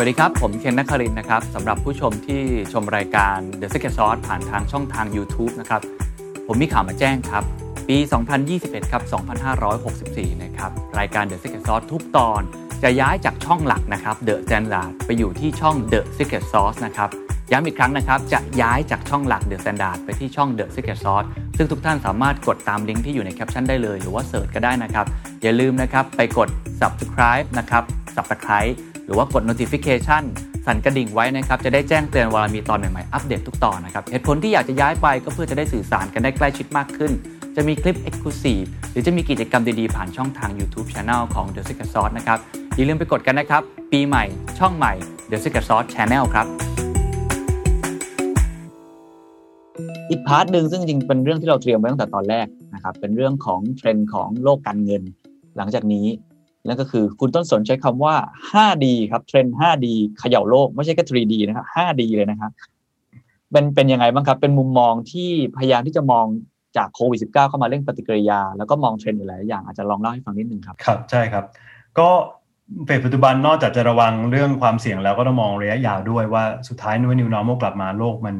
วัสดีครับ ผมเคนนักครินนะครับสำหรับผู้ชมที่ชมรายการ The Secret Sauce ผ่านทางช่องทาง YouTube นะครับ ผมมีข่าวมาแจ้งครับ ปี 2021 ครับ 2564 นะครับ รายการ The Secret Sauce ทุกตอนจะย้ายจากช่องหลักนะครับ The Standard ไปอยู่ที่ช่อง The Secret Sauce นะครับ ย้ำอีกครั้งนะครับ จะย้ายจากช่องหลัก The Standard ไปที่ช่อง The Secret Sauce ซึ่งทุกท่านสามารถกดตามลิงก์ที่อยู่ในแคปชั่นได้เลย หรือว่าเสิร์ชก็ได้นะครับ อย่าลืมนะครับ ไปกด subscribe นะครับ subscribe หรือว่ากด notification สั่นกระดิ่งไว้นะครับ จะได้แจ้งเตือนเวลามีตอนใหม่ๆ อัปเดตทุกตอนนะครับ เหตุผลที่อยากจะย้ายไปก็เพื่อจะได้สื่อสารกันได้ใกล้ชิดมากขึ้น จะมีคลิป Exclusive หรือจะมีกิจกรรมดีๆ ผ่านช่องทาง YouTube Channel ของ The Secret Sauce นะครับ อย่าลืมไปกดกันนะครับ ปีใหม่ ช่องใหม่ The Secret Sauce Channel ครับ อีกพาร์ทหนึ่งซึ่งจริงเป็นเรื่องที่เราเตรียมไว้ตั้งแต่ตอนแรกนะครับเป็นเรื่องของเทรนด์ของโลกการเงิน หลังจากนี้นั่นก็คือคุณต้นสนใช้คำว่า 5D ครับเทรนด์ 5D เขย่าโลกไม่ใช่แค่ 3D นะครับ 5D เลยนะครับเป็นเป็นยังไงบ้างครับ เป็นมุมมองที่พยายามที่จะมองจากโควิด -19 เข้ามาเร่งปฏิกิริยา แล้วก็มองเทรนด์หลายอย่างอาจจะลองเล่าให้ฟังนิดนึงครับ ครับใช่ครับ ก็ phase ปัจจุบันนอกจากจะระวังเรื่องความเสี่ยงแล้วก็ต้องมองระยะยาวด้วยว่าสุดท้ายนู้น new norm กลับมาโลกมัน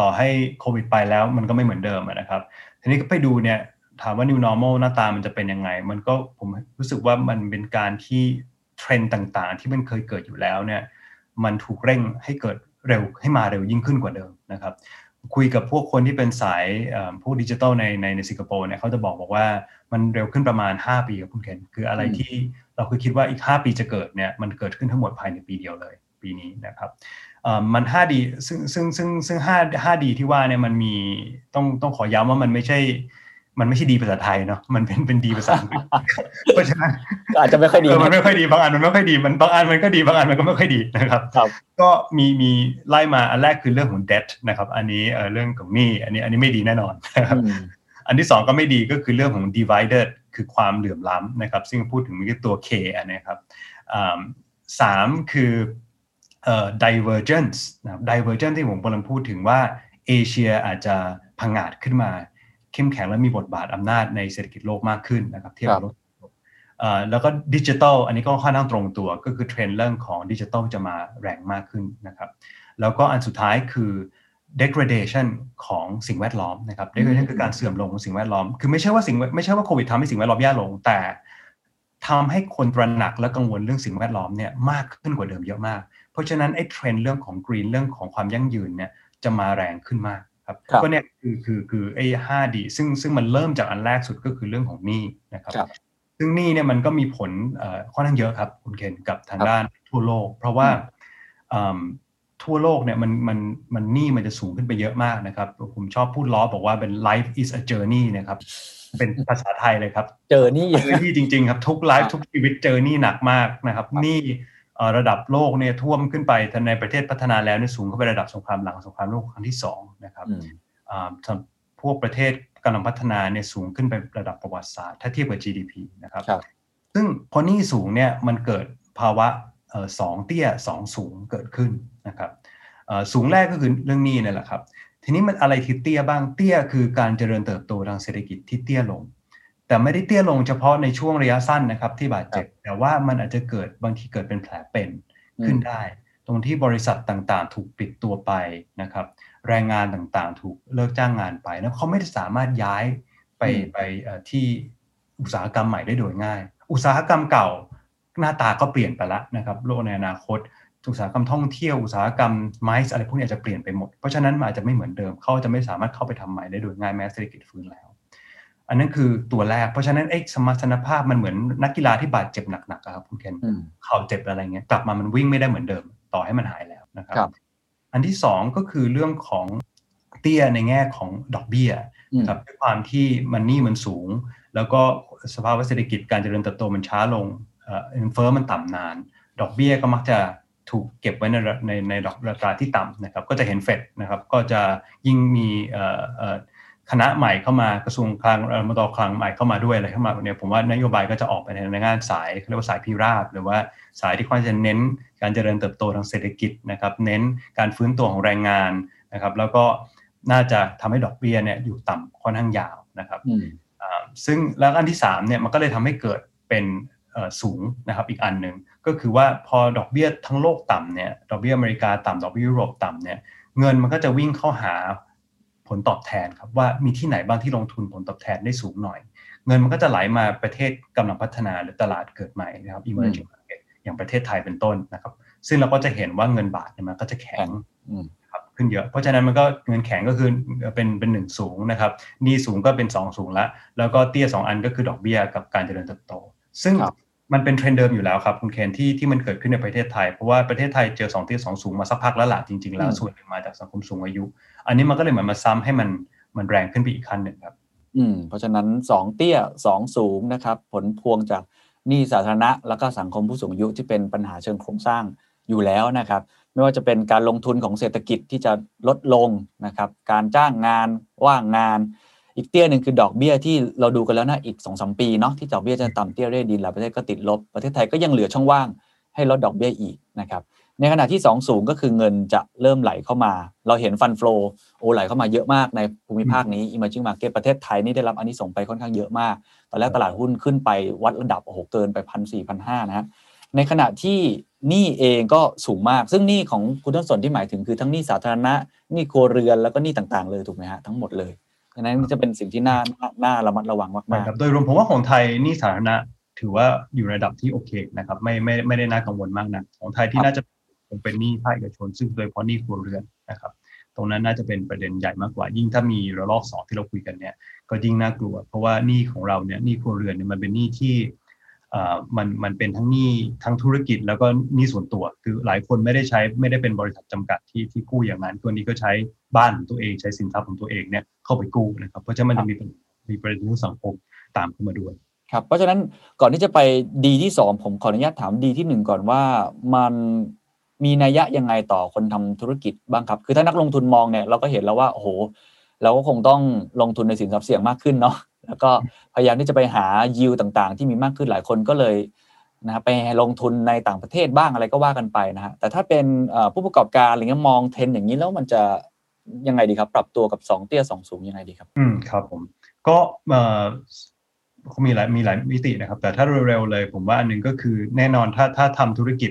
ต่อให้โควิดไปแล้วมันก็ไม่เหมือนเดิมนะครับทีนี้ก็ไปดูเนี่ยถามว่า new normal หน้าตามันจะเป็นยังไง มันก็ผมรู้สึกว่ามันเป็นการที่เทรนด์ต่างๆ ที่มันเคยเกิดอยู่แล้วเนี่ยมันถูกเร่งให้เกิดเร็วให้มาเร็วยิ่งขึ้นกว่าเดิมนะครับ คุยกับพวกคนที่เป็นสายพวกดิจิทัลในในในสิงคโปร์เนี่ยเขาจะบอกบอกว่ามันเร็วขึ้นประมาณ 5 ปีครับคุณเคนคืออะไรที่เราเคยคิดว่าอีก 5 ปีจะเกิดเนี่ยมันเกิดขึ้นทั้งหมดภายในปีเดียวเลยปีนี้นะครับ มัน 5D ซึ่งซึ่งซึ่งซึ่ง5 5D ที่ว่าเนี่ยมันมีต้องต้องขอย้ำว่ามันไม่ใช่ มันไม่ใช่ดีภาษาไทยเนาะมันเป็นเป็นดีภาษาอังกฤษเพราะฉะนั้นอาจจะไม่ค่อยดีมันไม่ค่อยดีบางอันมันไม่ค่อยดีมันบางอันมันก็ดีบางอันมันก็ไม่ค่อยดีนะครับครับก็มีมีไล่มาอันแรกคือเรื่องของ debt นะครับ อันนี้เออเรื่องของหนี้อันนี้อันนี้ไม่ดีแน่นอนนะครับอันที่สองก็ไม่ดีก็คือเรื่องของ divided คือความเหลื่อมล้ำนะครับ ซึ่งพูดถึงมีตัว K อันนี้ครับสามคือ เอ่อ divergence นะครับ divergence ที่ผมกำลังพูดถึงว่าเอเชียอาจจะพังอาจขึ้นมา เข้มแข็งและมีบทบาทอำนาจในเศรษฐกิจโลกมากขึ้นนะครับเทียบกับโลกแล้วก็ดิจิทัลอันนี้ก็ค่อนข้างตรงตัวก็คือเทรนด์เรื่องของดิจิทัลจะมาแรงมากขึ้นนะครับแล้วก็อันสุดท้ายคือ degradation ของสิ่งแวดล้อมนะครับ degradation คือการเสื่อมลงของสิ่งแวดล้อม คือไม่ใช่ว่าสิ่งไม่ใช่ว่าโควิดทำให้สิ่งแวดล้อมแย่ลง แต่ทำให้คนตระหนักและกังวลเรื่องสิ่งแวดล้อมเนี่ยมากขึ้นกว่าเดิมเยอะมาก เพราะฉะนั้นไอ้เทรนด์เรื่องของกรีนเรื่องของความยั่งยืนเนี่ยจะมาแรงขึ้นมากครับก็เนี่ยคือคือคือไอ้ 5D ซึ่งซึ่งมันเริ่มจากอันแรกสุดก็คือเรื่องของหนี้นะครับซึ่งหนี้เนี่ยมันก็มีผลค่อนข้างเยอะครับคุณเคนกับทางด้านทั่วโลก เพราะว่าทั่วโลกเนี่ยมันมันมันหนี้มันจะสูงขึ้นไปเยอะมากนะครับ ผมชอบพูดล้อบอกว่าเป็น life is a journey นะครับ เป็นภาษาไทยเลยครับ เจอนี่เจอนี่จริง ๆ ครับ ทุกไลฟ์ทุกชีวิตเจอนี่หนักมากนะครับหนี้ ระดับโลกเนี่ยท่วมขึ้นไปในประเทศพัฒนาแล้วเนี่ยสูงขึ้นไประดับสงครามหลังสงครามโลกครั้งที่สองนะครับพวกประเทศกำลังพัฒนาเนี่ยสูงขึ้นไประดับประวัติศาสตร์ถ้าเทียบกับ GDP นะครับซึ่งพอหนี้สูงเนี่ยมันเกิดภาวะสองเตี้ยสองสูงเกิดขึ้นนะครับสูงแรกก็คือเรื่องหนี้นี่แหละครับ ทีนี้มันอะไรที่เตี้ยบ้างเตี้ยคือการเจริญเติบโตทางเศรษฐกิจที่เตี้ยลง แต่ไม่ได้เตี้ยลงเฉพาะในช่วงระยะสั้นนะครับ ที่บาดเจ็บ แต่ว่ามันอาจจะเกิดบางทีเกิดเป็นแผลเป็นขึ้นได้ ตรงที่บริษัทต่างๆ ถูกปิดตัวไปนะครับ แรงงานต่างๆ ถูกเลิกจ้างงานไปแล้วเขาไม่ได้สามารถย้ายไปไปที่อุตสาหกรรมใหม่ได้โดยง่าย อุตสาหกรรมเก่าหน้าตาก็เปลี่ยนไปแล้วนะครับโลกในอนาคตอุตสาหกรรมท่องเที่ยวอุตสาหกรรมไม้อะไรพวกนี้จะเปลี่ยนไปหมด เพราะฉะนั้นมันอาจจะไม่เหมือนเดิมเขาจะไม่สามารถเข้าไปทำใหม่ได้โดยง่ายแม้เศรษฐกิจฟื้นแล้ว อันนั้นคือตัวแรก เพราะฉะนั้นไอ้สมรรถนภาพมันเหมือนนักกีฬาที่บาดเจ็บหนักๆครับคุณเคนเข่าเจ็บอะไรเงี้ยกลับมามันวิ่งไม่ได้เหมือนเดิม ต่อให้มันหายแล้วนะครับ อันที่สองก็คือเรื่องของเตี้ยในแง่ของดอกเบี้ยครับด้วยความที่มันนี่มันสูง แล้วก็สภาวะเศรษฐกิจการเจริญเติบโตมันช้าลงเอ่อเฟ้อมันต่ำนาน ดอกเบี้ยก็มักจะถูกเก็บไว้ในในในดอกราคาที่ต่ำนะครับก็จะเห็นเฟดนะครับก็จะยิ่งมี คณะใหม่เข้ามากระทรวงคลังมตคลังใหม่เข้ามาด้วยอะไรเข้ามาเนี่ยผมว่านโยบายก็จะออกไปในงานสายเรียกว่าสายพิราบหรือว่าสายที่ค่อนจะเน้นการเจริญเติบโตทางเศรษฐกิจนะครับเน้นการฟื้นตัวของแรงงานนะครับ แล้วก็น่าจะทำให้ดอกเบี้ยเนี่ยอยู่ต่ำค่อนข้างยาวนะครับซึ่งแล้วอันที่3เนี่ยมันก็เลยทำให้เกิดเป็นสูงนะครับอีกอันหนึ่งก็คือว่าพอดอกเบี้ยทั้งโลกต่ำเนี่ยดอกเบี้ยอเมริกาต่ำดอกเบี้ยยุโรปต่ำเนี่ยเงินมันก็จะวิ่งเข้าหา ผลตอบแทนครับว่ามีที่ไหนบ้างที่ลงทุนผลตอบแทนได้สูงหน่อย เงินมันก็จะไหลมาประเทศกำลังพัฒนาหรือตลาดเกิดใหม่นะครับ emerging market อย่างประเทศไทยเป็นต้นนะครับ ซึ่งเราก็จะเห็นว่าเงินบาทเนี่ยมันก็จะแข็งครับขึ้นเยอะ เพราะฉะนั้นมันก็เงินแข็งก็คือเป็นเป็นหนึ่งสูงนะครับนี่สูงก็เป็น 2 สูงละแล้วก็เตี้ย 2 อันก็คือดอกเบี้ยกับการเจริญเติบโต ซึ่ง มันเป็นเทรนด์เดิมอยู่แล้วครับคุณเคนที่ที่มันเกิดขึ้นในประเทศไทย เพราะว่าประเทศไทยเจอ2เตี้ย2สูงมาสักพักแล้วหละจริงๆ แล้วส่วนหนึ่งมาจากสังคมสูงอายุ อันนี้มันก็เลยเหมือนมาซ้ำให้มันมันแรงขึ้นไปอีกขั้นหนึ่งครับ อืมเพราะฉะนั้นสองเตี้ยสองสูงนะครับ ผลพวงจากหนี้สาธารณะ แล้วก็สังคมผู้สูงอายุที่เป็นปัญหาเชิงโครงสร้างอยู่แล้วนะครับ ไม่ว่าจะเป็นการลงทุนของเศรษฐกิจที่จะลดลงนะครับ การจ้างงานว่างงาน อีกเตี้ยหนึ่งคือดอกเบี้ยที่เราดูกันแล้วนะอีกสองสมปีเนาะที่ดอกเบี้ยจะต่ำเตี้ยเร่ดีหลายประเทศก็ติดลบประเทศไทยก็ยังเหลือช่องว่างให้ลดดอกเบี้ยอีกนะครับในขณะที่ 2 สูงก็คือเงินจะเริ่มไหลเข้ามา เราเห็นฟันฟลูโอไหลเข้ามาเยอะมากในภูมิภาคนี้ emerging market ประเทศไทยนี่ได้รับอันนี้ส่งไปค่อนข้างเยอะมาก ตอนแรกตลาดหุ้นขึ้นไปวัดระดับโอ้โหเกินไปพันสี่พันห้านะฮะในขณะที่หนี้เองก็สูงมาก ซึ่งหนี้ของคุณต้นสนที่หมายถึงคือทั้งหนี้สาธารณะหนี้ครัวเรือนแล้วก็หนี้ต่างๆเลยถูกไหมฮะทั้งหมดเลย ดังนั้นจะเป็นสิ่งที่น่าน่าระมัดระวังมากๆโดยรวมผมว่าของไทยหนี้สาธารณะถือว่าอยู่ระดับที่โอเคนะครับ ไม่ไม่ไม่ได้น่ากังวลมากนะของไทยที่น่าจะคงเป็นหนี้ภาคเอกชน ซึ่งโดยเฉพาะหนี้ครัวเรือนนะครับ ตรงนั้นน่าจะเป็นประเด็นใหญ่มากกว่า ยิ่งถ้ามีระลอกสองที่เราคุยกันเนี่ย ก็ยิ่งน่ากลัว เพราะว่าหนี้ของเราเนี่ยหนี้ครัวเรือนเนี่ยมันเป็นหนี้ที่มันมันเป็นทั้งหนี้ทั้งธุรกิจแล้วก็หนี้ส่วนตัว คือหลายคนไม่ได้ใช้ไม่ได้เป็นบริษัทจำกัดที่ที่กู้อย่างนั้น ตัวนี้ก็ใช้ บ้านของตัวเองใช้สินทรัพย์ของตัวเองเนี่ยเข้าไปกู้นะครับเพราะฉะนั้นมันจะมีมีประเด็นทางสังคมตามเข้ามาด้วยครับเพราะฉะนั้นก่อนที่จะไปดีที่สองผมขออนุญาตถามดีที่หนึ่งก่อนว่ามันมีนัยยะยังไงต่อคนทำธุรกิจบ้างครับ คือถ้านักลงทุนมองเนี่ยเราก็เห็นแล้วว่าโอ้โหเราก็คงต้องลงทุนในสินทรัพย์เสี่ยงมากขึ้นเนาะแล้วก็พยายามที่จะไปหายิวต่างๆ ที่มีมากขึ้นหลายคนก็เลยนะไปลงทุนในต่างประเทศบ้างอะไรก็ว่ากันไปนะฮะแต่ถ้าเป็นผู้ประกอบการอะไรเงี้ยมองเทรนอย่างนี้แล้วมันจะ ยังไงดีครับ ปรับตัวกับ2เตี้ย2สูงยังไงดีครับ อืมครับผม ก็เอ่อมีหลายมีหลายมิตินะครับ แต่ถ้าเร็วๆเลยผมว่าอันนึงก็คือแน่นอนถ้าถ้าทำธุรกิจ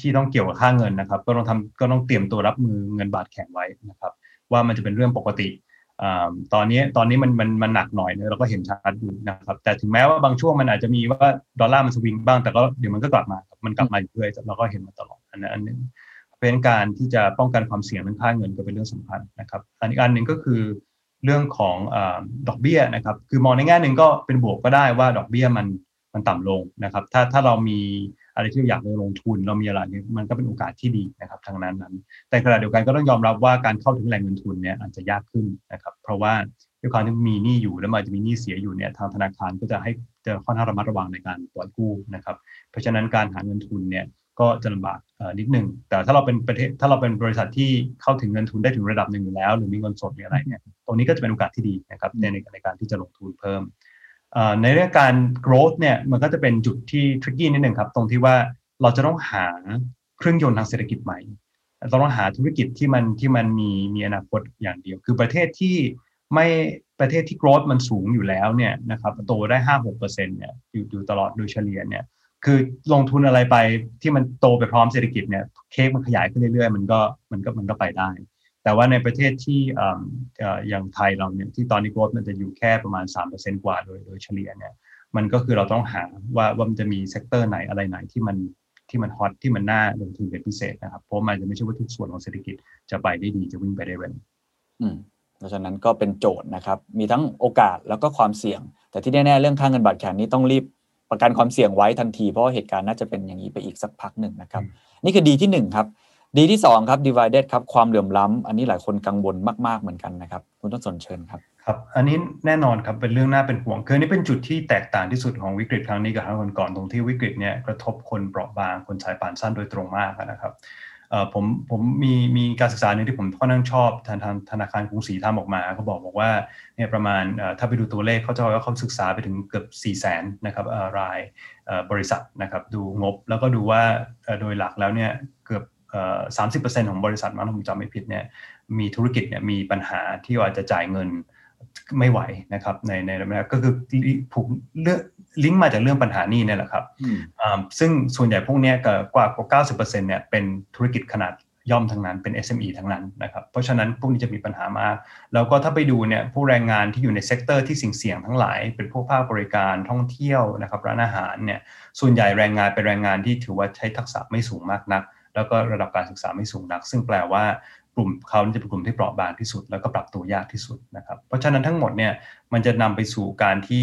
ที่ต้องเกี่ยวกับค่าเงินนะครับ ก็ต้องทำก็ต้องเตรียมตัวรับมือเงินบาทแข็งไว้นะครับ ว่ามันจะเป็นเรื่องปกติตอนนี้ตอนนี้มันมันมันหนักหน่อยเนี่ยเราก็เห็นชัดอยู่นะครับ แต่ถึงแม้ว่าบางช่วงมันอาจจะมีว่าดอลลาร์มันสวิงบ้างแต่ก็เดี๋ยวมันก็กลับมา มันกลับมาอยู่เรื่อยเราก็เห็นมาตลอดอันนั้นอันนึง เป็นการที่จะป้องกันความเสี่ยงเรื่องค่าเงินก็เป็นเรื่องสำคัญนะครับอันอีกอันหนึ่งก็คือเรื่องของดอกเบี้ยนะครับ คือมองในแง่หนึ่งก็เป็นบวกก็ได้ว่าดอกเบี้ยมันมันต่ำลงนะครับ ถ้าถ้าเรามีอะไรที่เราอยากจะลงทุน เรามีอะไรนี้มันก็เป็นโอกาสที่ดีนะครับทางนั้นนั้น แต่ขณะเดียวกันก็ต้องยอมรับว่าการเข้าถึงแหล่งเงินทุนเนี่ยอาจจะยากขึ้นนะครับ เพราะว่าด้วยความที่มีหนี้อยู่แล้วมันจะมีหนี้เสียอยู่เนี่ยทางธนาคารก็จะให้จะค่อนข้างระมัดระวังในการปล่อยกู้นะครับ เพราะฉะนั้นการหาเงินทุนเนี่ย ก็จะลำบากนิดหนึ่งแต่ถ้าเราเป็นประเทศถ้าเราเป็นบริษัทที่เข้าถึงเงินทุนได้ถึงระดับหนึ่งอยู่แล้ว หรือมีเงินสดหรืออะไรเนี่ยตรงนี้ก็จะเป็นโอกาสที่ดีนะครับในในการที่จะลงทุนเพิ่มในเรื่องการ growth เนี่ยมันก็จะเป็นจุดที่ tricky นิดหนึ่งครับ ตรงที่ว่าเราจะต้องหาเครื่องยนต์ทางเศรษฐกิจใหม่เราต้องหาธุรกิจที่มันที่มันมีมีอนาคตอย่างเดียว คือประเทศที่ไม่ประเทศที่ growth มันสูงอยู่แล้วเนี่ยนะครับโตได้ห้าหกเปอร์เซ็นต์เนี่ยอยู่อยู่ตลอดโดยเฉลี่ยเนี่ย คือลงทุนอะไรไปที่มันโตไปพร้อมเศรษฐกิจเนี่ยเค้กมันขยายขึ้นเรื่อยๆ มันก็มันก็มันก็ไปได้ แต่ว่าในประเทศที่อย่างไทยเราเนี่ยที่ตอนนี้โกลด์มันจะอยู่แค่ประมาณ 3%กว่าโดยโดยเฉลี่ยเนี่ยมันก็คือเราต้องหาว่าว่ามันจะมี sector ไหนอะไรไหนที่มันที่มันฮอตที่มันน่าลงทุนเป็นพิเศษนะครับเพราะมันจะไม่ใช่ว่าทุกส่วนของเศรษฐกิจจะไปได้ดีจะวิ่งไปได้เร็วเพราะฉะนั้นก็เป็นโจทย์นะครับ มีทั้งโอกาสแล้วก็ความเสี่ยง แต่ที่แน่ๆเรื่องค่าเงินบาทแข็งนี้ต้องรีบ ประกันความเสี่ยงไว้ทันที เพราะว่าเหตุการณ์น่าจะเป็นอย่างนี้ไปอีกสักพักหนึ่งนะครับ นี่คือ D ที่ 1 ครับ D ที่ 2 ครับ divided ครับความเหลื่อมล้ำอันนี้หลายคนกังวลมาก ๆเหมือนกันนะครับคุณต้นสนเชิญครับครับ อันนี้แน่นอนครับเป็นเรื่องน่าเป็นห่วงคือนี่เป็นจุดที่แตกต่างที่สุดของวิกฤตครั้งนี้กับครั้งก่อนๆตรงที่วิกฤตเนี่ยกระทบคนเปราะบางคนสายป่านสั้นโดยตรงมากนะครับ ผมผมมีมีการศึกษาหนึ่งที่ผมค่อนข้างชอบทางทางธนาคารกรุงศรีทำออกมาเขาบอกบอกว่าเนี่ยประมาณถ้าไปดูตัวเลขเขาจะว่าเขาศึกษาไปถึงเกือบ 4 0 0แสนนะครับรายบริษัทนะครับดูงบแล้วก็ดูว่าโดยหลักแล้วเนี่ยเกือบสามสิบเปอร์เซ็นต์ของบริษัทมั้งผมจำไม่ผิดเนี่ยมีธุรกิจเนี่ยมีปัญหาที่ว่าจะจ่ายเงิน ไม่ไหวนะครับในในนะก็คือผูกเรื่องลิงก์มาจากเรื่องปัญหานี้เนี่ยแหละครับซึ่งส่วนใหญ่พวกนี้กว่ากว่า90%เนี่ยเป็นธุรกิจขนาดย่อมทั้งนั้นเป็น SME ทั้งนั้นนะครับ เพราะฉะนั้นพวกนี้จะมีปัญหามาก แล้วก็ถ้าไปดูเนี่ยผู้แรงงานที่อยู่ใน sector ที่เสี่ยงๆทั้งหลาย เป็นพวกภาคบริการท่องเที่ยวนะครับร้านอาหารเนี่ยส่วนใหญ่แรงงานเป็นแรงงานที่ถือว่าใช้ทักษะไม่สูงมากนัก แล้วก็ระดับการศึกษาไม่สูงนัก ซึ่งแปลว่า กลุ่มเขาจะเป็นกลุ่มที่เปราะบางที่สุด แล้วก็ปรับตัวยากที่สุดนะครับ เพราะฉะนั้นทั้งหมดเนี่ยมันจะนำไปสู่การที่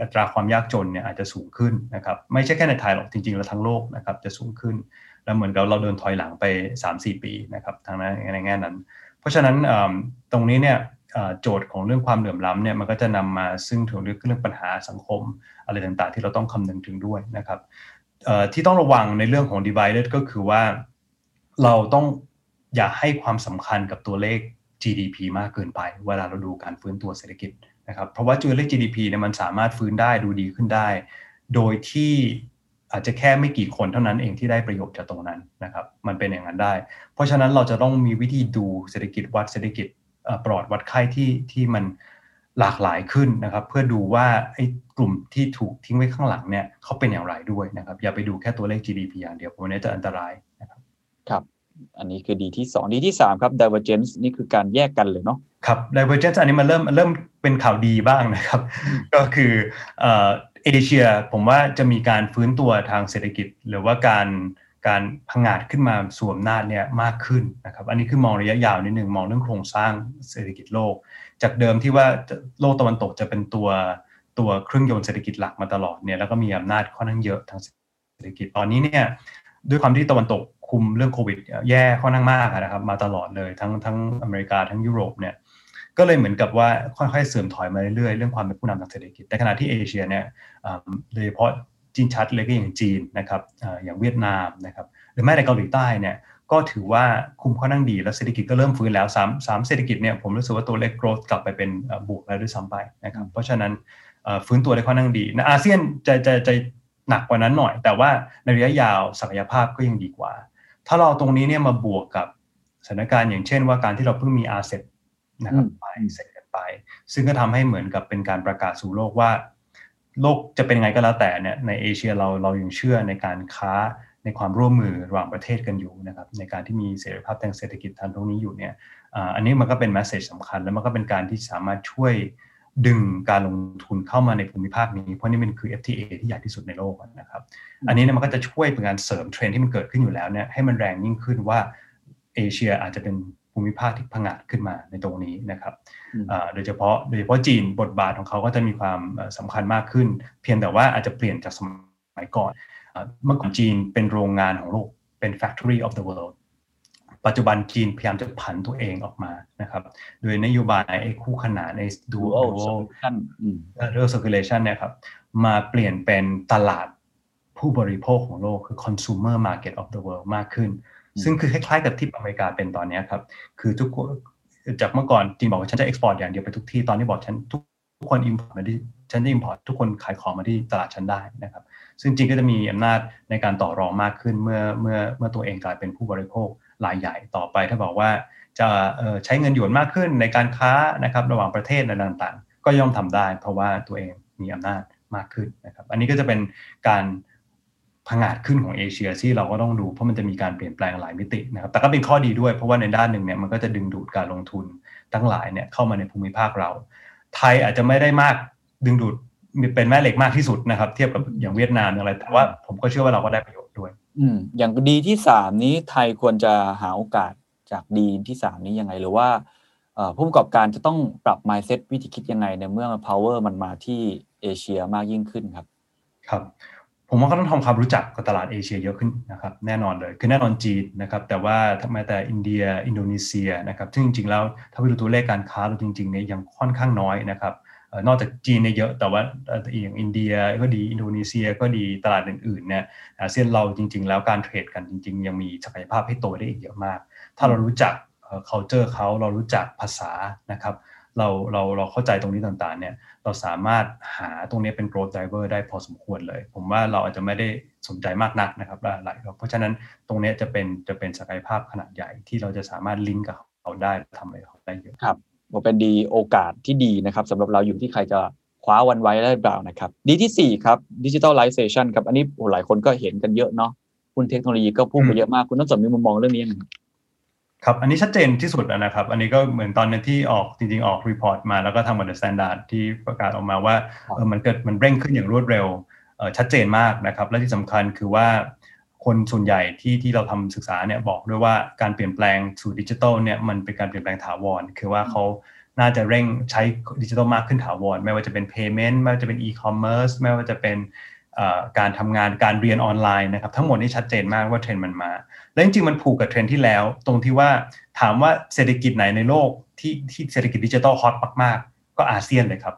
อัตราความยากจนเนี่ยอาจจะสูงขึ้นนะครับไม่ใช่แค่ในไทยหรอกจริงๆแล้วทั้งโลกนะครับจะสูงขึ้น แล้วเหมือนกับเราเดินถอยหลังไป 3-4 ปีนะครับทางนั้นในแง่นั้น เพราะฉะนั้นตรงนี้เนี่ยโจทย์ของเรื่องความเหลื่อมล้ำเนี่ยมันก็จะนำมาซึ่งถึงเรื่องปัญหาสังคม อะไรต่างๆ ที่เราต้องคำนึงถึงด้วยนะครับที่ต้องระวังในเรื่องของ divided ก็คือว่าเราต้อง อย่าให้ความสำคัญกับตัวเลข GDP มากเกินไป เวลาเราดูการฟื้นตัวเศรษฐกิจนะครับ เพราะว่าตัวเลข GDP เนี่ยมันสามารถฟื้นได้ดูดีขึ้นได้ โดยที่อาจจะแค่ไม่กี่คนเท่านั้นเองที่ได้ประโยชน์จากตรงนั้นนะครับ มันเป็นอย่างนั้นได้ เพราะฉะนั้นเราจะต้องมีวิธีดูเศรษฐกิจวัดเศรษฐกิจปลอดวัดไข้ที่ที่มันหลากหลายขึ้นนะครับ เพื่อดูว่าไอ้กลุ่มที่ถูกทิ้งไว้ข้างหลังเนี่ยเขาเป็นอย่างไรด้วยนะครับ อย่าไปดูแค่ตัวเลข GDP อย่างเดียวเพราะนี้จะอันตรายนะครับครับ อันนี้คือดีที่2ดีที่3ครับ divergence นี่คือการแยกกันเลยเนาะครับ divergence อันนี้มันเริ่มเริ่มเป็นข่าวดีบ้างนะครับ ก็คือเอเชียผมว่าจะมีการฟื้นตัวทางเศรษฐกิจ หรือว่าการการพังอาจขึ้นมาสวมนาจเนี่ยมากขึ้นนะครับ อันนี้คือมองระยะยาวนิดหนึ่งมองเรื่องโครงสร้างเศรษฐกิจโลก จากเดิมที่ว่าโลกตะวันตกจะเป็นตัวตัวเครื่องยนต์เศรษฐกิจหลักมาตลอดเนี่ยแล้วก็มีอำนาจค่อนข้างเยอะทางเศรษฐกิจตอนนี้เนี่ยด้วยความที่ตะวันตก คุมเรื่องโควิดแย่ค่อนข้างมากนะครับมาตลอดเลยทั้งทั้งอเมริกาทั้งยุโรปเนี่ยก็เลยเหมือนกับว่าค่อยๆเสื่อมถอยมาเรื่อยๆเรื่องความเป็นผู้นำทางเศรษฐกิจแต่ขณะที่เอเชียเนี่ยโดยเฉพาะจีนชัดเลยก็อย่างจีนนะครับอย่างเวียดนามนะครับหรือแม้แต่เกาหลีใต้เนี่ยก็ถือว่าคุมค่อนข้างดีแล้วเศรษฐกิจก็เริ่มฟื้นแล้วสามสามเศรษฐกิจเนี่ยผมรู้สึกว่าตัวเลขโกรธกลับไปเป็นบวกแล้วด้วยซ้ำไปนะครับเพราะฉะนั้นฟื้นตัวได้ค่อนข้างดีนะอาเซียนจะจะจะหนักกว่านั้นหน่อย แต่ว่าในระยะยาวศักยภาพก็ยังดีกว่า ถ้าเราตรงนี้เนี่ยมาบวกกับสถานการณ์อย่างเช่นว่าการที่เราเพิ่งมีอาเซทนะครับไปเสร็จกันไป ซึ่งก็ทำให้เหมือนกับเป็นการประกาศสู่โลกว่า โลกจะเป็นไงก็แล้วแต่เนี่ยในเอเชียเราเรายังเชื่อในการค้าในความร่วมมือระหว่างประเทศกันอยู่นะครับในการที่มีเสรีภาพทางเศรษฐกิจทางตรงนี้อยู่เนี่ยอันนี้มันก็เป็น message สำคัญ แล้วมันก็เป็นการที่สามารถช่วย ดึงการลงทุนเข้ามาในภูมิภาคนี้ เพราะนี่มันคือ FTA ที่ใหญ่ที่สุดในโลกนะครับ อันนี้เนี่ยมันก็จะช่วยเป็นการเสริมเทรนด์ที่มันเกิดขึ้นอยู่แล้วเนี่ยให้มันแรงยิ่งขึ้นว่าเอเชียอาจจะเป็นภูมิภาคที่พังอาจขึ้นมาในตรงนี้นะครับโดยเฉพาะโดยเฉพาะจีนบทบาทของเขาก็จะมีความสำคัญมากขึ้น เพียงแต่ว่าอาจจะเปลี่ยนจากสมัยก่อน เมื่อก่อนจีนเป็นโรงงานของโลกเป็น factory of the world ปัจจุบันจีนพยายามจะผันตัวเองออกมานะครับโดยนโยบายไอ้คู่ขนานใน dual dual circulation เนี่ยครับมาเปลี่ยนเป็นตลาดผู้บริโภคของโลกคือ consumer market of the world มากขึ้น ซึ่งคือคล้ายๆกับที่อเมริกาเป็นตอนนี้ครับ คือทุกคนจากเมื่อก่อนจีนบอกว่าฉันจะ export อย่างเดียวไปทุกที่ตอนนี้บอกฉันทุกคน import มาที่ฉันจะ import ทุกคนขายของมาที่ตลาดฉันได้นะครับ ซึ่งจริงก็จะมีอำนาจในการต่อรองมากขึ้นเมื่อเมื่อเมื่อตัวเองกลายเป็นผู้บริโภค รายใหญ่ต่อไป ถ้าบอกว่าจะใช้เงินหยวนมากขึ้นในการค้านะครับระหว่างประเทศในต่างๆ ก็ย่อมทำได้ เพราะว่าตัวเองมีอำนาจมากขึ้นนะครับ อันนี้ก็จะเป็นการพังอาจขึ้นของเอเชียที่เราก็ต้องดูเพราะมันจะมีการเปลี่ยนแปลงหลายมิตินะครับ แต่ก็เป็นข้อดีด้วยเพราะว่าในด้านหนึ่งเนี่ยมันก็จะดึงดูดการลงทุนทั้งหลายเนี่ยเข้ามาในภูมิภาคเรา ไทยอาจจะไม่ได้มากดึงดูดเป็นแม่เหล็กมากที่สุดนะครับ เทียบกับอย่างเวียดนามอะไร แต่ว่าผมก็เชื่อว่าเราก็ได้ประโยชน์ด้วย อืมอย่างดีที่สามนี้ไทยควรจะหาโอกาสจากดีที่สามนี้ยังไงหรือว่าผู้ประกอบการจะต้องปรับ mindset วิธีคิดยังไงในเมื่อ power มันมาที่เอเชียมากยิ่งขึ้นครับ ครับผผมว่าก็ต้องทำความรู้จักกับตลาดเอเชียเยอะขึ้นนะครับแน่นอนเลย คือแน่นอนจีนนะครับแต่ว่าทำไมแต่อินเดีย อินโดนีเซียนะครับซึ่งจริงๆแล้วถ้าไปดูตัวเลขการค้าเราจริงๆเนี่ยยังค่อนข้างน้อยนะครับ นอกจากจีนเนี่ยเยอะแต่ว่าอย่างอินเดียก็ดีอินโดนีเซียก็ดีตลาดอื่นๆเนี่ยอาเซียนเราจริง ๆ แล้วการเทรดกันจริง ๆ ยังมีศักยภาพให้โตได้อีกเยอะมาก ถ้าเรารู้จัก culture เขาเรารู้จักภาษานะครับเราเราเราเข้าใจตรงนี้ต่างๆเนี่ยเราสามารถหาตรงนี้เป็น growth driver ได้พอสมควรเลย ผมว่าเราอาจจะไม่ได้สนใจมากนักนะครับหลายเพราะฉะนั้นตรงนี้จะเป็นจะเป็นศักยภาพขนาดใหญ่ที่เราจะสามารถลิงก์กับเขาได้ทำอะไรเขาได้เยอะครับ เป็นดีโอกาสที่ดีนะครับสำหรับเราอยู่ที่ใครจะคว้ามันไว้ได้เปล่านะครับ D ที่ 4 ครับ digitalization ครับ อันนี้หลายคนก็เห็นกันเยอะเนาะคุณเทคโนโลยีก็พุ่งไปเยอะมาก คุณต้นสนมีมุมมองเรื่องนี้ยังไงครับ อันนี้ชัดเจนที่สุดนะครับ อันนี้ก็เหมือนตอนนึงที่ออกจริง ๆ ออก report มาแล้วก็ทำมา The Standard ที่ประกาศออกมาว่าเออมันเกิดมันเร่งขึ้นอย่างรวดเร็วเออชัดเจนมากนะครับ และที่สำคัญคือว่า คนส่วนใหญ่ที่ที่เราทำศึกษาเนี่ยบอกด้วยว่าการเปลี่ยนแปลงสู่ดิจิทัลเนี่ยมันเป็นการเปลี่ยนแปลงถาวร คือว่าเขาน่าจะเร่งใช้ดิจิทัลมากขึ้นถาวร ไม่ว่าจะเป็น payment ไม่ว่าจะเป็น e-commerce ไม่ว่าจะเป็นการทำงานการเรียนออนไลน์นะครับ ทั้งหมดนี้ชัดเจนมากว่าเทรนด์มันมา และจริงๆมันผูกกับเทรนด์ที่แล้ว ตรงที่ว่าถามว่าเศรษฐกิจไหนในโลกที่ที่เศรษฐกิจดิจิทัลฮอตมากๆ ก็อาเซียนเลยครับ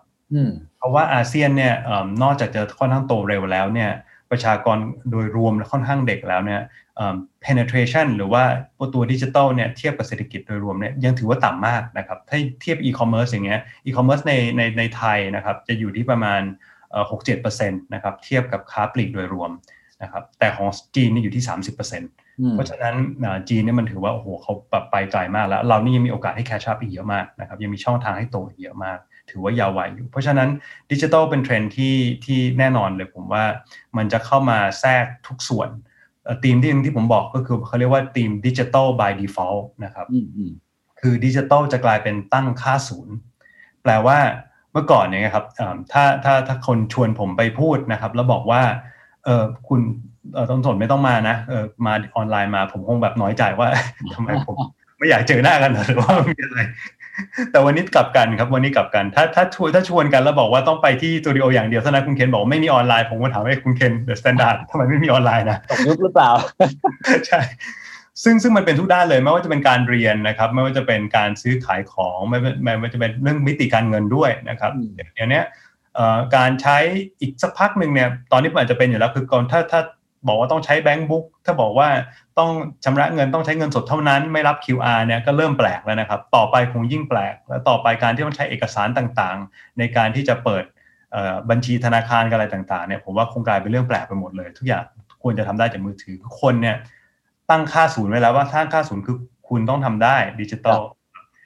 เพราะว่าอาเซียนเนี่ยนอกจากจะค่อนข้างโตเร็วแล้วเนี่ย ประชากรโดยรวมค่อนข้างเด็กแล้วเนี่ย penetration หรือว่าตัวดิจิตอลเนี่ยเทียบกับเศรษฐกิจโดยรวมเนี่ยยังถือว่าต่ำมากนะครับ ถ้าเทียบ e-commerce อย่างเงี้ย e-commerce ในในในไทยนะครับจะอยู่ที่ประมาณ 6-7%นะครับเทียบกับค้าปลีกโดยรวม นะครับแต่ของจีนนี่อยู่ที่ 30%เพราะฉะนั้นจีนเนี่ยมันถือว่าโอ้โหเขาแบบไปไกลมากแล้ว เรานี่ยังมีโอกาสให้ catch up อีกเยอะมากนะครับยังมีช่องทางให้โตอีกเยอะมาก ถือว่าเยาว์วัยอยู่ เพราะฉะนั้นดิจิทัลเป็นเทรนด์ที่ที่แน่นอนเลยผมว่ามันจะเข้ามาแทรกทุกส่วนธีมที่ที่ผมบอกก็คือเขาเรียกว่าธีมดิจิทัล by default นะครับคือดิจิทัลจะกลายเป็นตั้งค่าศูนย์ แปลว่าเมื่อก่อนเนี่ยครับถ้าถ้าถ้าคนชวนผมไปพูดนะครับ แล้วบอกว่า เออคุณเออต้นสนไม่ต้องมานะเออมาออนไลน์มาผมคงแบบน้อยใจว่าทำไมผมไม่อยากเจอหน้ากันหรือว่ามีอะไร แต่วันนี้กลับกันครับวันนี้กลับกัน ถ้าถ้าชวนถ้าชวนกันแล้วบอกว่าต้องไปที่สตูดิโออย่างเดียวเท่านั้นคุณเคนบอกไม่มีออนไลน์ผมก็ถามให้คุณเคน The Standard ทำไมไม่มีออนไลน์นะตกยุคหรือเปล่าใช่ซึ่งซึ่งมันเป็นทุกด้านเลยไม่ว่าจะเป็นการเรียนนะครับ ไม่ว่าจะเป็นการซื้อขายของไม่ไม่ว่าจะเป็นเรื่องมิติการเงินด้วยนะครับ เดี๋ยวนี้ การใช้อีกสักพักหนึ่งเนี่ยตอนนี้มันอาจจะเป็นอยู่แล้วคือก่อนถ้าถ้าบอกว่าต้องใช้แบงก์บุ๊กถ้าบอกว่าต้องชำระเงินต้องใช้เงินสดเท่านั้นไม่รับ QR เนี่ยก็เริ่มแปลกแล้วนะครับ ต่อไปคงยิ่งแปลก และต่อไปการที่ต้องใช้เอกสารต่างๆ ในการที่จะเปิดบัญชีธนาคารอะไรต่างๆเนี่ยผมว่าคงกลายเป็นเรื่องแปลกไปหมดเลย ทุกอย่างควรจะทำได้จากมือถือคนเนี่ยตั้งค่าศูนย์ไว้แล้วว่าถ้าค่าศูนย์คือคุณต้องทำได้ดิจิตอล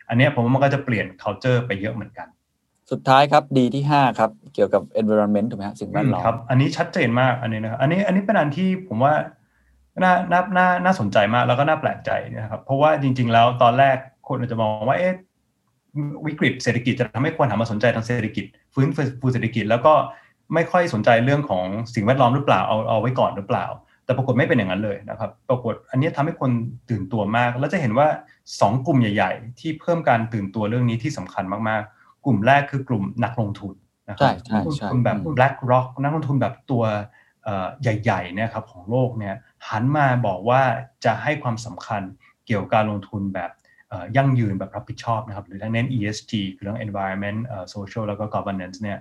อันนี้ผมว่ามันก็จะเปลี่ยน culture ไปเยอะเหมือนกัน สุดท้ายครับดีที่ 5 ครับ เกี่ยวกับ environment ถูกไหมครับสิ่งแวดล้อมครับ อันนี้ชัดเจนมากอันนี้นะครับอันนี้อันนี้เป็นอันที่ผมว่าน่าน่าน่าน่าสนใจมากแล้วก็น่าแปลกใจนะครับ เพราะว่าจริง ๆ แล้วตอนแรกคนอาจจะมองว่าเอ๊ะวิกฤตเศรษฐกิจจะทำให้คนหันมาสนใจทางเศรษฐกิจ ฟื้นฟูเศรษฐกิจ แล้วก็ไม่ค่อยสนใจเรื่องของสิ่งแวดล้อมหรือเปล่าเอาเอาไว้ก่อนหรือเปล่า แต่ปรากฏไม่เป็นอย่างนั้นเลยนะครับ ปรากฏอันนี้ทำให้คนตื่นตัวมาก แล้วจะเห็นว่า 2 กลุ่มใหญ่ ๆ ที่เพิ่มการตื่นตัวเรื่องนี้ที่สำคัญมากๆก ลุ่มแรกคือกลุ่มนักลงทุนนะครับนักลงทุนแบบ BlackRock นักลงทุนแบบตัวใหญ่ๆเนี่ยครับของโลกเนี่ยหันมาบอกว่าจะให้ความสำคัญเกี่ยวกับการลงทุนแบบยั่งยืนแบบรับผิดชอบนะครับหรือทั้งเน้น ESG คือเรื่อง environment social แล้วก็ governance เนี่ย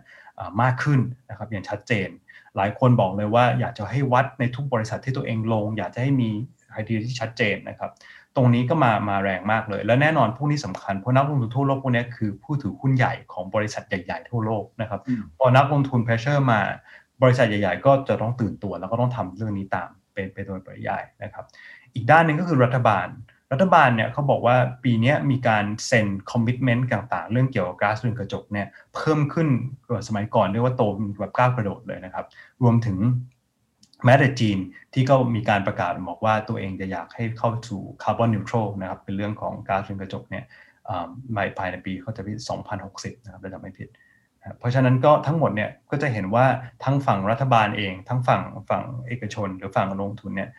มากขึ้นนะครับอย่างชัดเจน หลายคนบอกเลยว่าอยากจะให้วัดในทุกบริษัทที่ตัวเองลง อยากจะให้มีไอเดียที่ชัดเจนนะครับ ตรงนี้ก็มามาแรงมากเลย และแน่นอนพวกนี้สำคัญเพราะนักลงทุนทั่วโลกพวกนี้คือผู้ถือหุ้นใหญ่ของบริษัทใหญ่ๆทั่วโลกนะครับพอนักลงทุน pressure มาบริษัทใหญ่ ๆ ก็จะต้องตื่นตัว แล้วก็ต้องทำเรื่องนี้ตามเป็นไปโดยปริยายนะครับ อีกด้านหนึ่งก็คือรัฐบาล รัฐบาลเนี่ยเขาบอกว่าปีนี้มีการเซ็น commitment ต่างๆ เรื่องเกี่ยวกับก๊าซเรือนกระจกเนี่ยเพิ่มขึ้นกว่าสมัยก่อนเรียกว่าโตแบบก้าวกระโดดเลยนะครับ รวมถึง แม้แต่จีนที่ก็มีการประกาศบอกว่าตัวเองจะอยากให้เข้าสู่คาร์บอนนิวทรัลนะครับเป็นเรื่องของก๊าซเรือนกระจกเนี่ยภายในปีเขาจะปี2060 นะครับถ้าจำไม่ผิด เพราะฉะนั้นก็ทั้งหมดเนี่ยก็จะเห็นว่าทั้งฝั่งรัฐบาลเอง ทั้งฝั่งฝั่งเอกชน หรือฝั่งลงทุนเนี่ย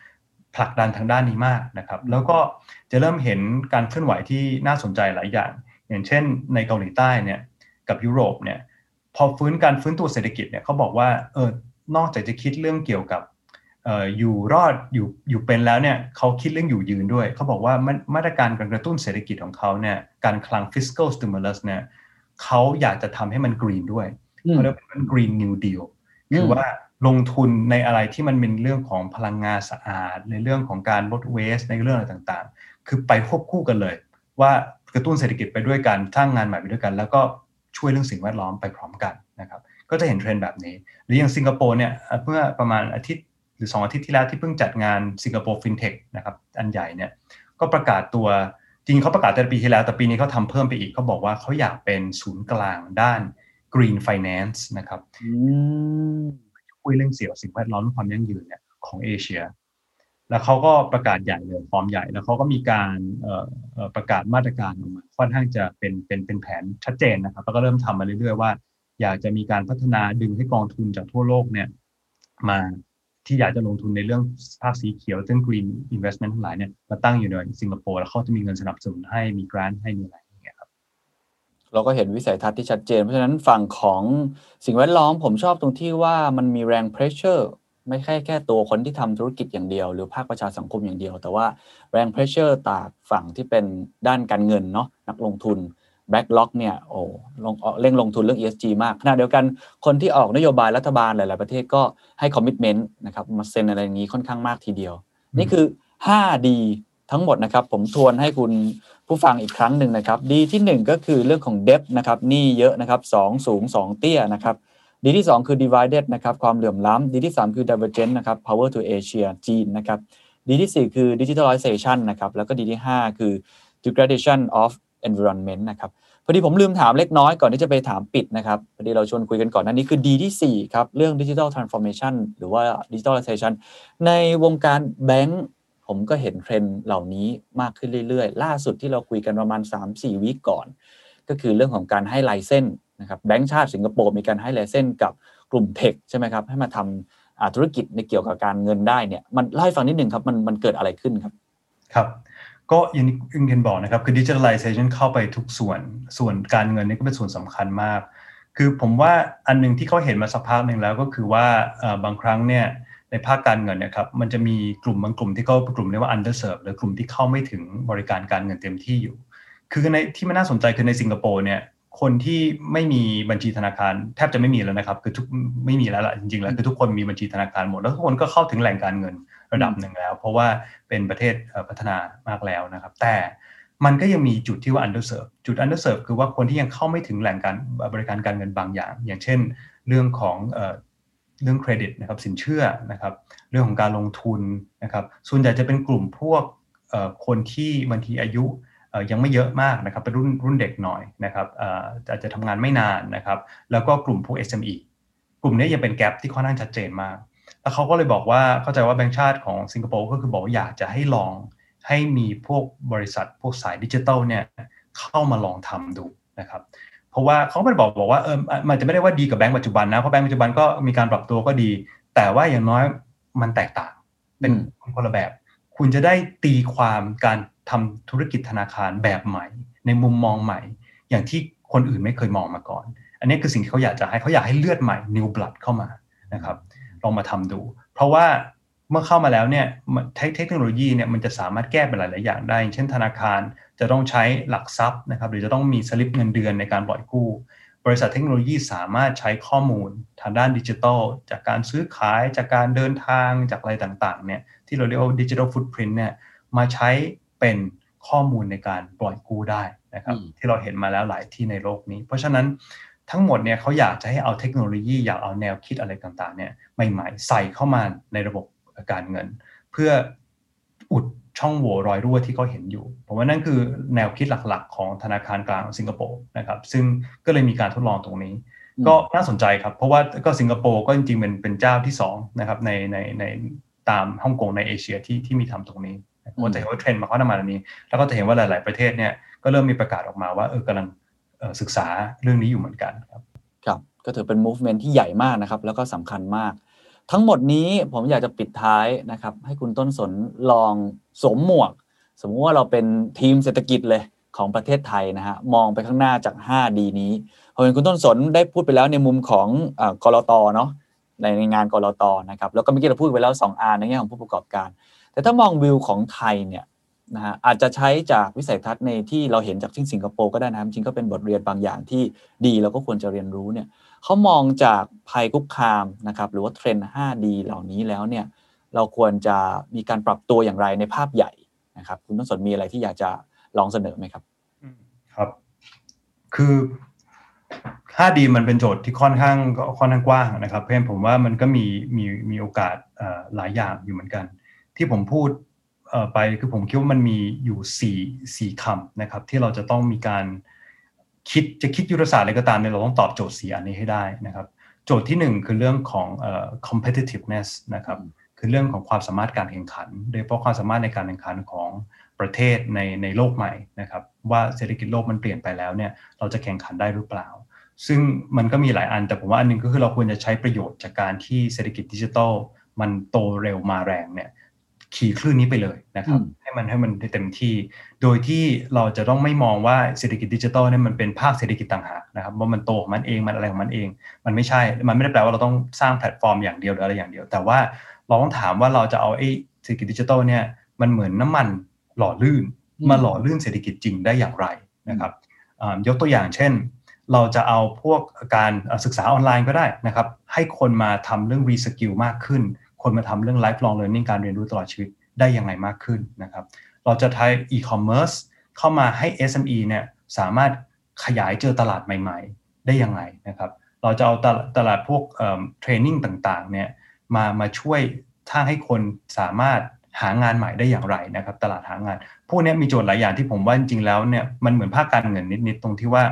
ผลักดันทางด้านนี้มากนะครับ แล้วก็จะเริ่มเห็นการเคลื่อนไหวที่น่าสนใจหลายอย่าง อย่างเช่น ในเกาหลีใต้เนี่ยกับยุโรปเนี่ยพอฟื้นการฟื้นตัวเศรษฐกิจเนี่ยเขาบอกว่าเออ นอกจากจะคิดเรื่องเกี่ยวกับอยู่รอดอยู่อยู่เป็นแล้วเนี่ยเขาคิดเรื่องอยู่ยืนด้วย เขาบอกว่ามาตรการการกระตุ้นเศรษฐกิจของเขาเนี่ยการคลัง fiscal stimulus เนี่ยเขาอยากจะทำให้มันกรีนด้วยเขาเรียกว่า green new deal คือว่าลงทุนในอะไรที่มันเป็นเรื่องของพลังงานสะอาด ในเรื่องของการลดเวสในเรื่องอะไรต่างๆ คือไปควบคู่กันเลย ว่ากระตุ้นเศรษฐกิจไปด้วยกันสร้างงานใหม่ไปด้วยกัน แล้วก็ช่วยเรื่องสิ่งแวดล้อมไปพร้อมกันนะครับ ก็จะเห็นเทรนด์แบบนี้ หรืออย่างสิงคโปร์เนี่ยเมื่อประมาณอาทิตย์หรือ 2 อาทิตย์ที่แล้วที่เพิ่งจัดงานสิงคโปร์ฟินเทคนะครับอันใหญ่เนี่ยก็ประกาศตัวจริงเขาประกาศแต่ปีที่แล้ว แต่ปีนี้เขาทำเพิ่มไปอีกเขาบอกว่าเขาอยากเป็นศูนย์กลางด้าน Green Finance นะครับคุยเรื่องสีเขียวสิ่งแวดล้อมความยั่งยืนเนี่ยของเอเชีย แล้วเขาก็ประกาศใหญ่เลยฟอร์มใหญ่ แล้วเขาก็มีการประกาศมาตรการออกมาค่อนข้างจะเป็นเป็นเป็นแผนชัดเจนนะครับแล้วก็เริ่มทำมาเรื่อยๆว่า อยากจะมีการพัฒนาดึงให้กองทุนจากทั่วโลกเนี่ยมาที่อยากจะลงทุนในเรื่องภาคสีเขียวเรื่อง green investment ทั้งหลายเนี่ยมาตั้งอยู่ในสิงคโปร์แล้วเขาจะมีเงินสนับสนุนให้มี grant ให้มีอะไรอย่างเงี้ยครับเราก็เห็นวิสัยทัศน์ที่ชัดเจน เพราะฉะนั้นฝั่งของสิ่งแวดล้อมผมชอบตรงที่ว่ามันมีแรง pressure ไม่แค่แค่ตัวคนที่ทำธุรกิจอย่างเดียว หรือภาคประชาสังคมอย่างเดียว แต่ว่าแรง pressure จากฝั่งที่เป็นด้านการเงินเนาะนักลงทุน BlackRock เนี่ยโอ้ลงเร่งลงทุนเรื่อง ESG มากขณะเดียวกันคนที่ออกนโยบายรัฐบาลหลาย ๆ ประเทศก็ให้ commitment นะครับมาเซ็นอะไรอย่างนี้ค่อนข้างมากทีเดียว นี่คือ 5D ทั้งหมดนะครับ ผมทวนให้คุณผู้ฟังอีกครั้งหนึ่งนะครับ D ที่ 1 ก็คือเรื่องของ debt นะครับนี่เยอะนะครับ2สูง 2 เตี้ยนะครับD ที่ 2 คือ divided นะครับความเหลื่อมล้ำ D ที่ 3 คือ divergent นะครับ power to Asia จีนนะครับ D ที่ 4 คือ digitalization นะครับแล้วก็ D ที่ 5 คือ degradation of environment นะครับพอดีผมลืมถามเล็กน้อยก่อนที่จะไปถามปิดนะครับพอดีเราชวนคุยกันก่อนนั่นนี้คือ D ที่4ครับเรื่อง digital transformation หรือว่า digitalization ในวงการแบงก์ผมก็เห็นเทรนด์เหล่านี้มากขึ้นเรื่อยๆ ล่าสุดที่เราคุยกันประมาณ 3-4 week่อน ก็คือเรื่องของการให้ไลเซนนะครับแบงก์ชาติสิงคโปร์มีการให้ไลเซนกับกลุ่มเทคใช่ไหมครับให้มาทำธุรกิจในเกี่ยวกับการเงินได้เนี่ยมันเล่าให้ฟังนิดหนึ่งครับมันมันเกิดอะไรขึ้นครับ ครับ ก็อย่างที่อึงเคนบอกนะครับ คือดิจิทัลไลเซชันเข้าไปทุกส่วนส่วนการเงินนี่ก็เป็นส่วนสำคัญมาก คือผมว่าอันนึงที่เขาเห็นมาสักพักหนึ่งแล้วก็คือว่าบางครั้งเนี่ยในภาคการเงินนะครับมันจะมีกลุ่มบางกลุ่มที่เขากลุ่มเรียกว่า underserved หรือกลุ่มที่เข้าไม่ถึงบริการการเงินเต็มที่อยู่ คือในที่มันน่าสนใจคือในสิงคโปร์เนี่ยคนที่ไม่มีบัญชีธนาคารแทบจะไม่มีแล้วนะครับ คือทุกไม่มีแล้วล่ะจริงๆแล้วคือทุกคนมีบัญชีธนาคารหมดแล้วทุกคนก็เข้าถึงแหล่งการเงิน ระดับหนึ่งแล้ว เพราะว่าเป็นประเทศพัฒนามากแล้วนะครับ แต่มันก็ยังมีจุดที่ว่า underserve จุด underserve คือว่าคนที่ยังเข้าไม่ถึงแหล่งการบริการการเงินบางอย่าง อย่างเช่น เรื่องของเรื่องเครดิตนะครับสินเชื่อนะครับ เรื่องของการลงทุนนะครับ ส่วนใหญ่จะเป็นกลุ่มพวกคนที่บางทีอายุยังไม่เยอะมากนะครับเป็นรุ่นรุ่นเด็กหน่อยนะครับอาจจะทำงานไม่นานนะครับ แล้วก็กลุ่มพวก SME กลุ่มนี้ยังเป็นแกลบที่ค่อนข้างชัดเจนมาก แล้วเขาก็เลยบอกว่าเข้าใจว่าแบงก์ชาติของสิงคโปร์ก็คือบอกว่าอยากจะให้ลองให้มีพวกบริษัทพวกสายดิจิตอลเนี่ยเข้ามาลองทำดูนะครับเพราะว่าเขาไม่ได้บอกบอกว่าเออมันจะไม่ได้ว่าดีกับแบงก์ปัจจุบันนะเพราะแบงก์ปัจจุบันก็มีการปรับตัวก็ดี แต่ว่าอย่างน้อยมันแตกต่างเป็นคนละแบบ คุณจะได้ตีความการทำธุรกิจธนาคารแบบใหม่ ในมุมมองใหม่ อย่างที่คนอื่นไม่เคยมองมาก่อน อันนี้คือสิ่งที่เขาอยากจะให้เขาอยากให้เลือดใหม่ new blood เข้ามานะครับ ลองมาทำดู เพราะว่าเมื่อเข้ามาแล้วเนี่ยเทคโนโลยีเนี่ยมันจะสามารถแก้เป็นหลาย ๆ อย่างได้ เช่นธนาคารจะต้องใช้หลักทรัพย์นะครับหรือจะต้องมีสลิปเงินเดือนในการปล่อยกู้ บริษัทเทคโนโลยีสามารถใช้ข้อมูลทางด้านดิจิทัล จากการซื้อขายจากการเดินทางจากอะไรต่าง ๆ เนี่ยที่เราเรียกว่าดิจิทัลฟุตพิ้นเนี่ยมาใช้เป็นข้อมูลในการปล่อยกู้ได้นะครับที่เราเห็นมาแล้วหลายที่ในโลกนี้ เพราะฉะนั้น ทั้งหมดเนี่ยเขาอยากจะให้เอาเทคโนโลยีอยากเอาแนวคิดอะไรต่างๆเนี่ยใหม่ๆ ใส่เข้ามาในระบบการเงิน เพื่ออุดช่องโหว่รอยรั่วที่เขาเห็นอยู่ผมว่านั่นคือแนวคิดหลักๆ ของธนาคารกลางสิงคโปร์นะครับซึ่งก็เลยมีการทดลองตรงนี้ ก็น่าสนใจครับ เพราะว่าก็สิงคโปร์ก็จริงๆเป็นเป็นเจ้าที่2นะครับในในในตามฮ่องกงในเอเชียที่ที่มีทำตรงนี้ก็จะเห็นว่าเทรนด์มาเข้ามาตรงนี้ แล้วก็จะเห็นว่าหลาย ๆประเทศเนี่ยก็เริ่มมีประกาศออกมาว่าเออกำลัง ศึกษาเรื่องนี้อยู่เหมือนกันครับครับก็ถือเป็น movement ที่ใหญ่มากนะครับ แล้วก็สำคัญมาก ทั้งหมดนี้ผมอยากจะปิดท้ายนะครับ ให้คุณต้นสนลองสวมหมวก สมมุติว่าเราเป็นทีมเศรษฐกิจเลยของประเทศไทยนะฮะมองไปข้างหน้าจาก 5D นี้พอเห็นคุณต้นสนได้พูดไปแล้วในมุมของกรตเนาะในงานกรตนะครับแล้วก็เมื่อกี้เราพูดไปแล้ว2อันในแง่ของผู้ประกอบการ แต่ถ้ามองวิวของไทยเนี่ย นะฮะอาจจะใช้จากวิสัยทัศน์ในที่เราเห็นจากที่สิงคโปร์ก็ได้นะจริงก็เป็นบทเรียนบางอย่างที่ดีเราก็ควรจะเรียนรู้เนี่ยเขามองจากภัยคุกคามนะครับหรือว่าเทรนด์ 5D เหล่านี้แล้วเนี่ยเราควรจะมีการปรับตัวอย่างไรในภาพใหญ่นะครับ คุณต้นสนมีอะไรที่อยากจะลองเสนอไหมครับครับ คือ 5D มันเป็นโจทย์ที่ค่อนข้างค่อนข้างกว้างนะครับ เพราะฉะนั้นผมว่ามันก็มีมีมีโอกาสหลายอย่างอยู่เหมือนกัน ที่ผมพูด ไปคือผมคิดว่ามันมีอยู่สี่สี่คำนะครับ ที่เราจะต้องมีการคิดจะคิดยุทธศาสตร์อะไรก็ตามเนี่ยเราต้องตอบโจทย์สี่อันนี้ให้ได้นะครับ โจทย์ที่หนึ่งคือเรื่องของ competitiveness นะครับคือเรื่องของความสามารถการแข่งขัน โดยเฉพาะความสามารถในการแข่งขันของประเทศในในโลกใหม่นะครับ ว่าเศรษฐกิจโลกมันเปลี่ยนไปแล้วเนี่ยเราจะแข่งขันได้หรือเปล่า ซึ่งมันก็มีหลายอันแต่ผมว่าอันนึงก็คือเราควรจะใช้ประโยชน์จากการที่เศรษฐกิจดิจิทัลมันโตเร็วมาแรงเนี่ย ขี่คลื่นนี้ไปเลยนะครับ ให้มันให้มันได้เต็มที่ โดยที่เราจะต้องไม่มองว่าเศรษฐกิจดิจิทัลเนี่ยมันเป็นภาคเศรษฐกิจต่างหากนะครับว่ามันโตของมันเองมันอะไรของมันเอง มันไม่ใช่ มันไม่ได้แปลว่าเราต้องสร้างแพลตฟอร์มอย่างเดียวหรืออะไรอย่างเดียว แต่ว่าเราต้องถามว่าเราจะเอาไอ้เศรษฐกิจดิจิทัลเนี่ยมันเหมือนน้ำมันหล่อลื่น มาหล่อลื่นเศรษฐกิจจริงได้อย่างไรนะครับยกตัวอย่างเช่น เราจะเอาพวกการศึกษาออนไลน์ก็ได้นะครับ ให้คนมาทำเรื่องรีสกิลมากขึ้น คนมาทำเรื่อง lifelong learning การเรียนรู้ตลอดชีวิตได้ยังไงมากขึ้นนะครับ เราจะใช้ e-commerce เข้ามาให้ SME เนี่ยสามารถขยายเจอตลาดใหม่ ๆ ได้ยังไงนะครับ เราจะเอาตลาดพวกเทรนนิ่งต่างๆเนี่ยมามาช่วยถ้าให้คนสามารถหางานใหม่ได้อย่างไรนะครับ ตลาดหางาน พวกนี้มีโจทย์หลายอย่างที่ผมว่าจริงๆแล้วเนี่ยมันเหมือนภาคการเงินนิดๆตรงที่ว่า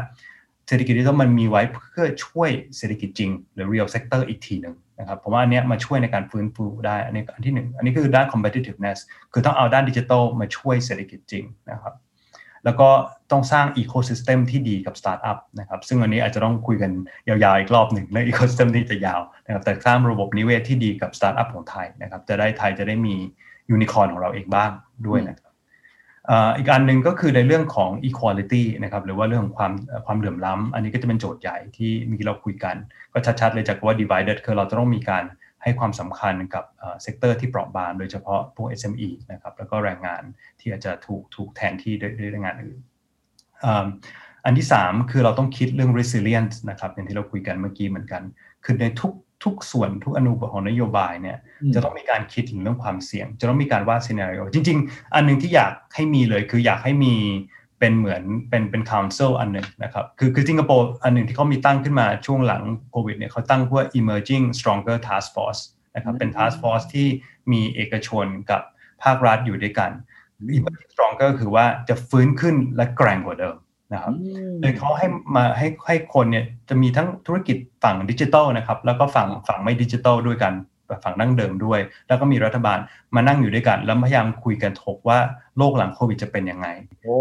เศรษฐกิจดิจิทัลมันมีไว้เพื่อช่วยเศรษฐกิจจริง หรือ real sector อีกทีหนึ่ง นะครับผมว่าอันนี้มาช่วยในการฟื้นฟูได้อันนี้อันที่หนึ่งอันนี้คือด้าน competitiveness คือต้องเอาด้านดิจิทัลมาช่วยเศรษฐกิจจริงนะครับแล้วก็ต้องสร้าง ecosystem ที่ดีกับสตาร์ทอัพนะครับซึ่งอันนี้อาจจะต้องคุยกันยาวๆอีกรอบหนึ่งเรื่อง ecosystem ที่จะยาวนะครับแต่สร้างระบบนิเวศที่ดีกับสตาร์ทอัพของไทยนะครับจะได้ไทยจะได้มียูนิคอร์นของเราเองบ้างด้วยนะครับ อีกอันหนึ่งก็คือในเรื่องของ equality นะครับหรือว่าเรื่องของความความเหลื่อมล้ำอันนี้ก็จะเป็นโจทย์ใหญ่ที่มีเราคุยกัน ก็ชัดๆเลยจากว่า divided คือเราจะต้องมีการให้ความสำคัญกับ sector ที่เปราะบางโดยเฉพาะพวก SME นะครับแล้วก็แรงงานที่อาจจะถูกถูกแทนที่ด้วยแรงงานอื่นอันที่ 3 คือเราต้องคิดเรื่อง resilience นะครับอย่างที่เราคุยกันเมื่อกี้เหมือนกัน คือในทุก ทุกส่วนทุกอณูของนโยบายเนี่ยจะต้องมีการคิดถึงเรื่องความเสี่ยง จะต้องมีการวาดซีนารีโอจริง ๆ อันนึงที่อยากให้มีเลยคืออยากให้มีเป็นเหมือนเป็นเป็น council อันหนึ่งนะครับ คือคือสิงคโปร์อันหนึ่งที่เขามีตั้งขึ้นมาช่วงหลังโควิดเนี่ยเขาตั้งว่า emerging stronger task force นะครับเป็น task force ที่มีเอกชนกับภาครัฐอยู่ด้วยกัน emerging stronger คือว่าจะฟื้นขึ้นและแกร่งกว่าเดิม นะครับโดยเขาให้มาให้ให้คนเนี่ยจะมีทั้งธุรกิจฝั่งดิจิทัลนะครับ แล้วก็ฝั่งฝั่งไม่ดิจิทัลด้วยกันฝั่งดั้งเดิมด้วย แล้วก็มีรัฐบาลมานั่งอยู่ด้วยกัน แล้วพยายามคุยกันถกว่า โลกหลังโควิดจะเป็นยังไงโอ้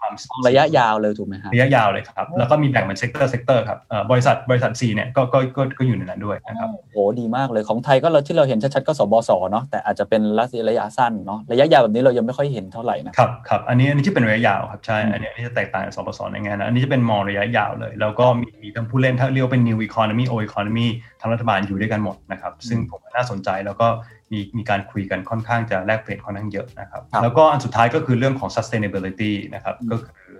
ความระยะยาวเลยถูกไหมครับระยะยาวเลยครับ แล้วก็มีแบ่งเป็น sector sector ครับบริษัทบริษัท Sea เนี่ยก็ก็ก็ก็อยู่ในนั้นด้วยนะครับโอ้ดีมากเลยของไทยก็เราที่เราเห็นชัดๆก็ศบศเนาะแต่อาจจะเป็นระยะสั้นเนาะระยะยาวแบบนี้เรายังไม่ค่อยเห็นเท่าไหร่นะครับครับอันนี้อันนี้จะเป็นระยะยาวครับใช่อันนี้อันนี้จะแตกต่างจากศบศในงานนะอันนี้จะเป็นมองระยะยาวเลย แล้วก็มีมีทั้งผู้เล่นทั้งเรียกเป็น new economy old economy ทั้งรัฐบาลอยู่ด้วยกันหมดนะครับซึ่งผมน่าสนใจแล้วก็มีมีการคุยกันค่อนข้างจะแลกเปลี่ยนค่อนข้างเยอะนะครับ แล้วก็อันสุดท้ายก็คือเรื่องของ sustainability นะครับก็คือ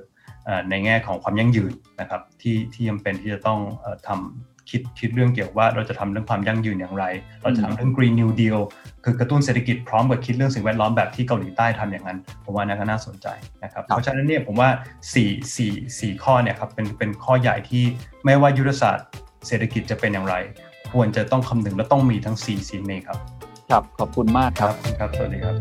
ในแง่ของความยั่งยืนนะครับที่ที่จำเป็นที่จะต้องทำคิดคิดเรื่องเกี่ยวว่าเราจะทำเรื่องความยั่งยืนอย่างไร เราจะทำเรื่อง Green New Deal คือกระตุ้นเศรษฐกิจพร้อมกับคิดเรื่องสิ่งแวดล้อมแบบที่เกาหลีใต้ทำอย่างนั้น ผมว่าน่าสนใจนะครับ เพราะฉะนั้นเนี่ยผมว่า4 4 4ข้อเนี่ยครับเป็นเป็นข้อใหญ่ที่ไม่ว่ายุทธศาสตร์ เศรษฐกิจจะเป็นอย่างไร ควรจะต้องคำนึงและต้องมีทั้ง4สิ่งนี้ครับ ครับขอบคุณมากครับครับ สวัสดีครับ